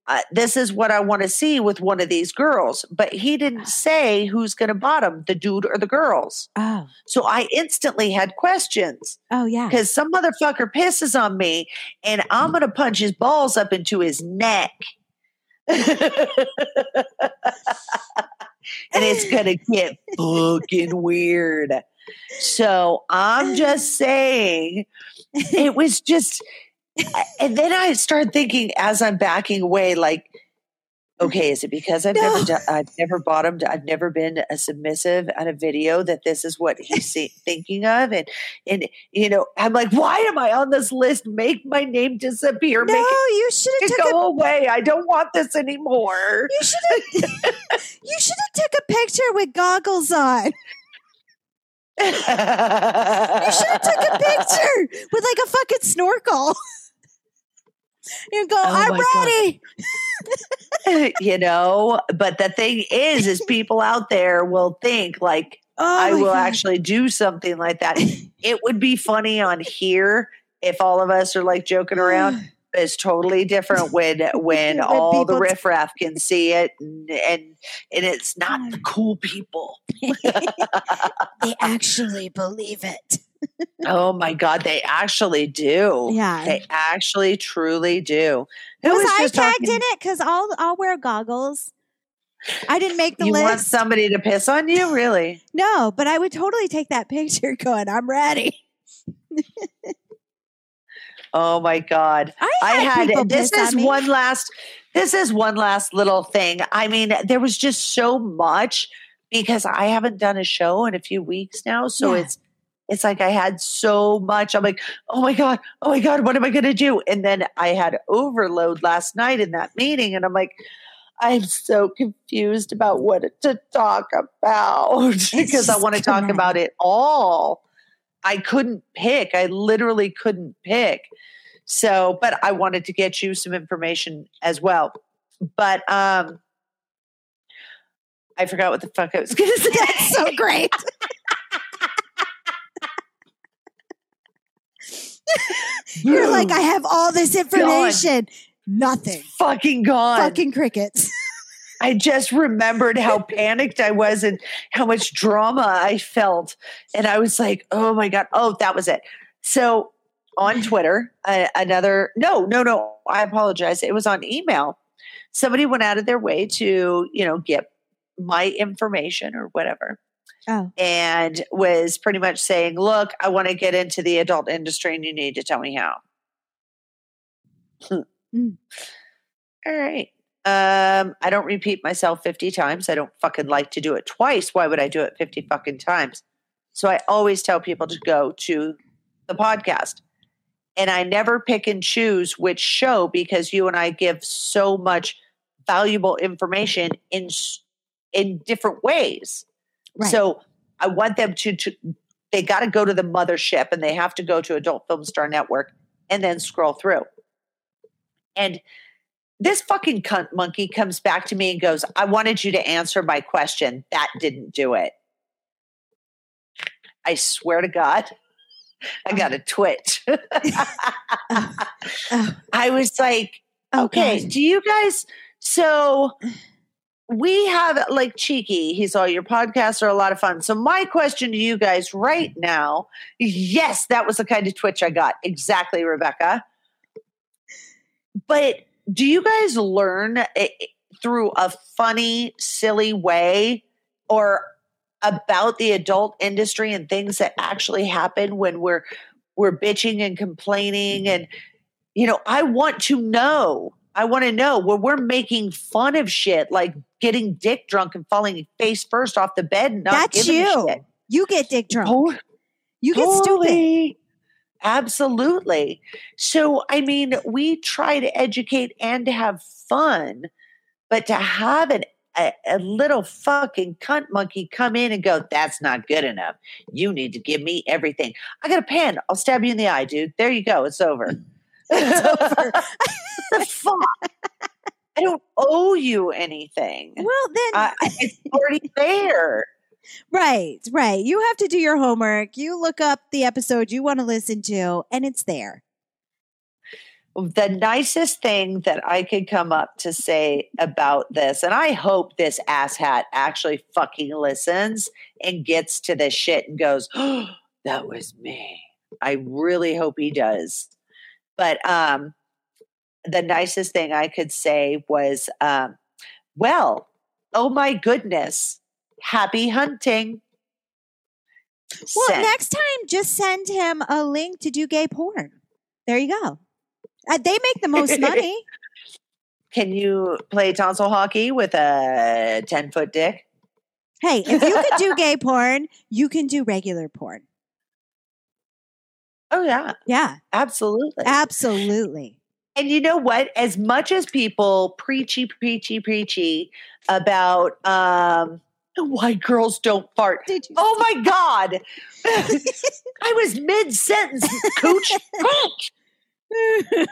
uh, this is what I want to see with one of these girls. But he didn't say who's going to bottom, the dude or the girls. Oh, So I instantly had questions oh yeah. because some motherfucker pisses on me and I'm going to punch his balls up into his neck. and it's going to get fucking weird. So I'm just saying, it was just, and then I started thinking as I'm backing away, like, okay, is it because I've No. never done, I've never bottomed, I've never been a submissive on a video that this is what he's see, thinking of, and and you know, I'm like, why am I on this list? Make my name disappear. No, you should have took a go away. I don't want this anymore. You should have. you should have took a picture with goggles on. You should have took a picture with like a fucking snorkel. You go. Oh I'm ready. you know, but the thing is, is people out there will think like Oh, I will God. actually do something like that. it would be funny on here if all of us are like joking around. It's totally different when when all the riffraff can see it and and, and it's not the cool people. they actually believe it. Oh my god, they actually do. Yeah. They actually truly do. Who was I tagged talking- in it? Because I'll I'll wear goggles. I didn't make the list. You want somebody to piss on you? Really? no, but I would totally take that picture. Going, I'm ready. Oh my god. I I had, people had this on is one last this is one last little thing. I mean, there was just so much because I haven't done a show in a few weeks now. So Yeah. it's it's like I had so much. I'm like, oh my God, oh my God, what am I gonna do? And then I had overload last night in that meeting, and I'm like, I'm so confused about what to talk about because I want to talk about it all. I couldn't pick. I literally couldn't pick. So, but I wanted to get you some information as well. But um I forgot what the fuck I was going to say. That's so great. You're like, I have all this information. Nothing. fucking gone. Fucking crickets. I just remembered how panicked I was and how much drama I felt. And I was like, oh my God. Oh, that was it. So on Twitter, uh, another, no, no, no, I apologize. It was on email. Somebody went out of their way to, you know, get my information or whatever. Oh. And was pretty much saying, look, I want to get into the adult industry and you need to tell me how. Mm. All right. Um, I don't repeat myself 50 times. I don't fucking like to do it twice. Why would I do it 50 fucking times? So I always tell people to go to the podcast. And I never pick and choose which show because you and I give so much valuable information in in different ways. Right. So I want them to, to they got to go to the mothership and they have to go to Adult Film Star Network and then scroll through. And this fucking cunt monkey comes back to me and goes, I wanted you to answer my question. That didn't do it. I swear to God, I got a twitch. I was like, oh, okay, do you guys so we have like cheeky he's all your podcasts are a lot of fun. So my question to you guys right now yes that was the kind of twitch i got. Exactly rebecca. But do you guys learn it through a funny silly way or about the adult industry and things that actually happen when we're we're bitching and complaining and you know i want to know. I want to know. When we're making fun of shit like getting dick drunk and falling face first off the bed and not That's you. shit. You get dick drunk. You get stupid. absolutely so i mean we try to educate and to have fun but to have an a, a little fucking cunt monkey come in and go, that's not good enough. You need to give me everything. I got a pen. I'll stab you in the eye, dude. There you go. It's over. It's over. the fuck? I don't owe you anything. Well, then, I, it's already there. right, right. You have to do your homework. You look up the episode you want to listen to, and it's there. the nicest thing that I could come up to say about this, and I hope this asshat actually fucking listens and gets to this shit and goes, oh, that was me. I really hope he does. But um, the nicest thing I could say was, um, well, oh my goodness, happy hunting. Well, Sent. next time, just send him a link to do gay porn. There you go. Uh, they make the most money. Can you play tonsil hockey with a 10 foot dick? hey, if you can do gay porn, you can do regular porn. Oh, yeah, Yeah, absolutely. absolutely. And you know what? As much as people preachy, preachy, preachy about um, why girls don't fart, oh my God. I was mid sentence, coach.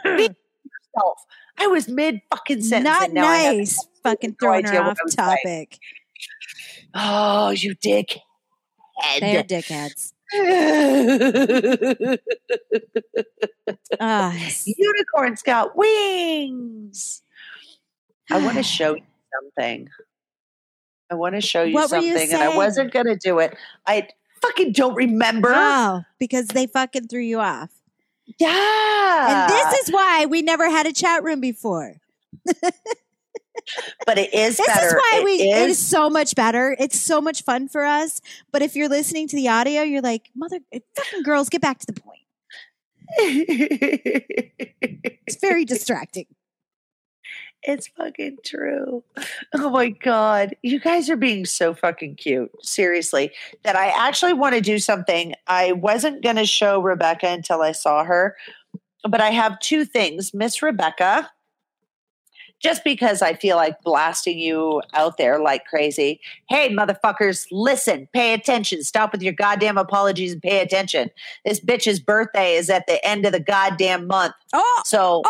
Yourself. I was mid fucking sentence. Not and now I nice. Fucking no throwing her off was saying. topic. Oh, you dick. They're dickheads. Ah, Unicorns got wings. I want to show you something. I want to show you What were you something, and I wasn't going to do it. I fucking don't remember. oh, because they fucking threw you off. Yeah. And this is why we never had a chat room before. but it is This better. is why It we it is- is so much better. It's so much fun for us. But if you're listening to the audio, you're like, mother eh, fucking girls, get back to the point. It's very distracting. It's fucking true. Oh my God. You guys are being so fucking cute. Seriously. That I actually want to do something. I wasn't going to show Rebecca until I saw her, but I have two things. Miss Rebecca, just because I feel like blasting you out there like crazy. Hey, motherfuckers, listen, pay attention. Stop with your goddamn apologies and pay attention. This bitch's birthday is at the end of the goddamn month. Oh, So.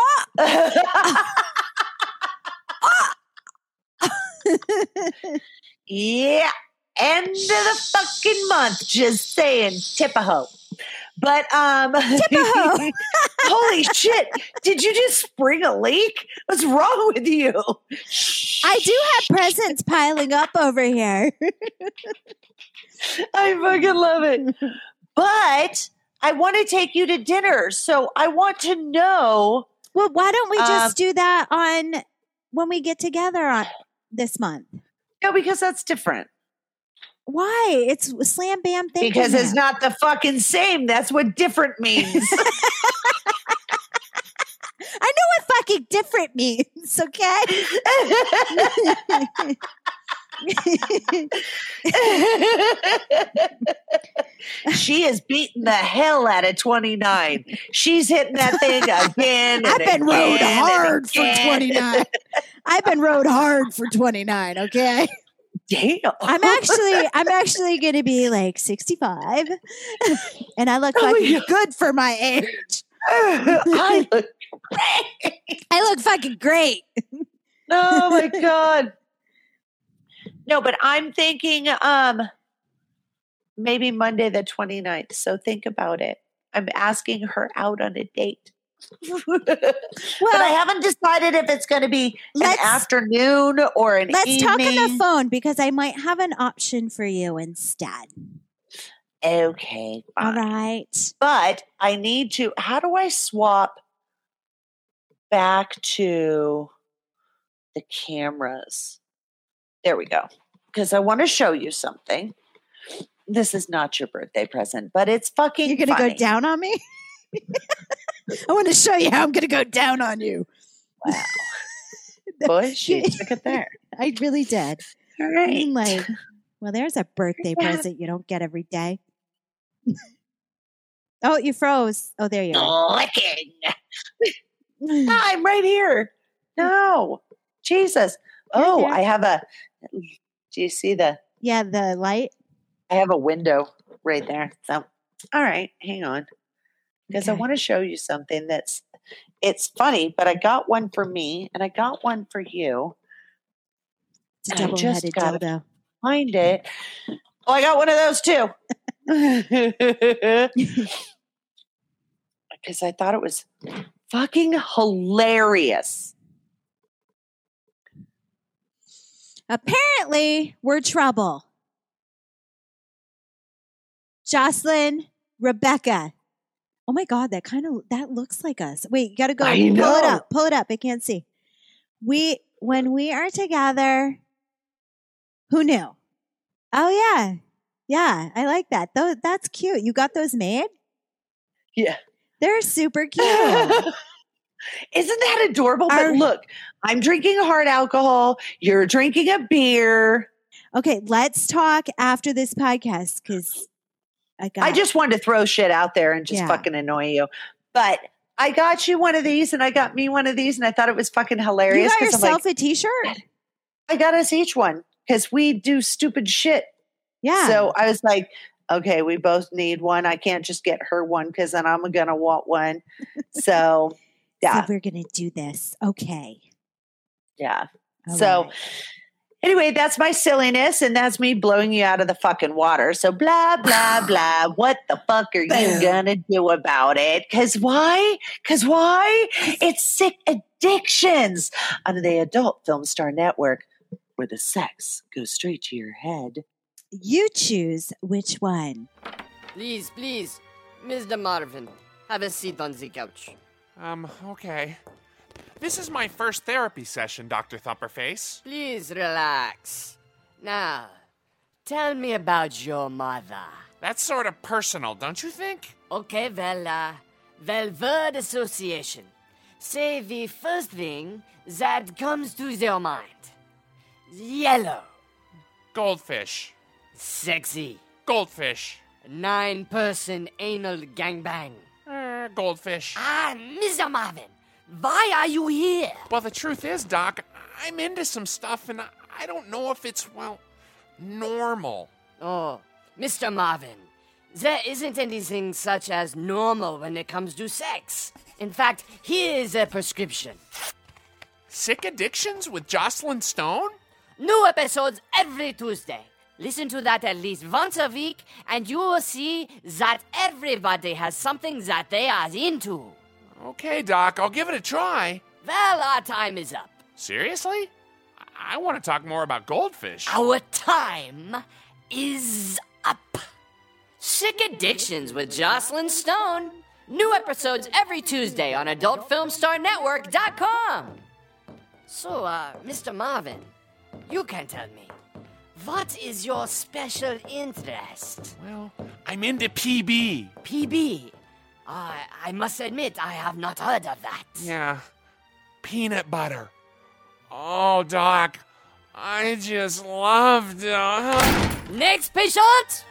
yeah, end of the fucking month. Just saying, Tippaho. But um, holy shit! Did you just spring a leak? What's wrong with you? I do have presents piling up over here. I fucking love it. But I want to take you to dinner, so I want to know. Well, why don't we just Um, do that on when we get together on this month? No, because that's different. Why? It's slam bam thing. Because it's not the fucking same. That's what different means. I know what fucking different means, okay? she is beating the hell out of 29. She's hitting that thing again. I've been rode again and hard for 29. I've been rode hard for 29, okay? Damn. I'm actually I'm actually going to be like 65 and I look Oh fucking God. good for my age. I look great. I look fucking great. Oh my god. No, but I'm thinking um maybe Monday the 29th. So think about it. I'm asking her out on a date. But I haven't decided if it's going to be an afternoon or an let's talk on the phone because I might have an option for you instead. Okay, All fine. right. But I need to. How do I swap back to the cameras? There we go. Because I want to show you something. This is not your birthday present, but it's fucking. You're going to go down on me? I want to show you how I'm going to go down on you. Wow. Bush, you took it there. I really did. All right. I right. mean, like, well, there's a birthday Yeah. present you don't get every day. oh, you froze. Oh, there you are. Licking. Ah, I'm right here. No, Jesus. Oh. I have a. Do you see the? yeah, the light. I have a window right there. So, all right, hang on, because I want to show you something that's. It's funny, but I got one for me, and I got one for you. It's a I double just headed dildo. Find it. Oh, I got one of those too. Because I thought it was fucking hilarious. Apparently, we're trouble. Jocelyn, Rebecca. Oh my God, that kind of that looks like us. Wait, you gotta go. I Pull it up. Pull it up. I can't see. We when we are together. Who knew? Oh yeah, yeah. I like that. Though that's cute. You got those made. Yeah. They're super cute. Isn't that adorable? Our- but look, I'm drinking hard alcohol. You're drinking a beer. okay, let's talk after this podcast because I got. I just wanted to throw shit out there and just Yeah. fucking annoy you. But I got you one of these and I got me one of these and I thought it was fucking hilarious. you got yourself like, a T-shirt. I got us each one because we do stupid shit. Yeah. So I was like, okay, we both need one. I can't just get her one because then I'm going to want one. So, yeah, So we're gonna do this. Okay. yeah. All So- right. Anyway, that's my silliness, and that's me blowing you out of the fucking water. So blah blah blah. What the fuck are you gonna do about it? Cause why? Cause why? It's sick addictions on the Adult Film Star Network, where the sex goes straight to your head. you choose which one. Please, please, Mr. Marvin, have a seat on the couch. Um, okay. This is my first therapy session, Dr. Thumperface. Please relax. Now, tell me about your mother. That's sort of personal, don't you think? Okay, well, uh, well, word association. Say the first thing that comes to your mind. Yellow, Goldfish. sexy, Goldfish. nine person anal gangbang. Uh, goldfish. Ah, Mr. Marvin, why are you here? Well, the truth is, Doc, I'm into some stuff and I- don't know if it's, well, normal. Oh, Mr. Marvin, there isn't anything such as normal when it comes to sex. In fact, here is a prescription. Sick Addictions with Jocelyn Stone? New episodes every Tuesday. Listen to that at least once a week, and you will see that everybody has something that they are into. Okay, Doc, I'll give it a try. Well, our time is up. Seriously? I, I want to talk more about goldfish. Our time is up. Sick Addictions with Jocelyn Stone. New episodes every Tuesday on AdultFilmStarNetwork.com. So, uh, Mr. Marvin, you can tell me, what is your special interest? Well, I'm into PB. PB. I I must admit, I have not heard of that. Yeah. Peanut butter. Oh, Doc, I just loved. Uh, Next patient!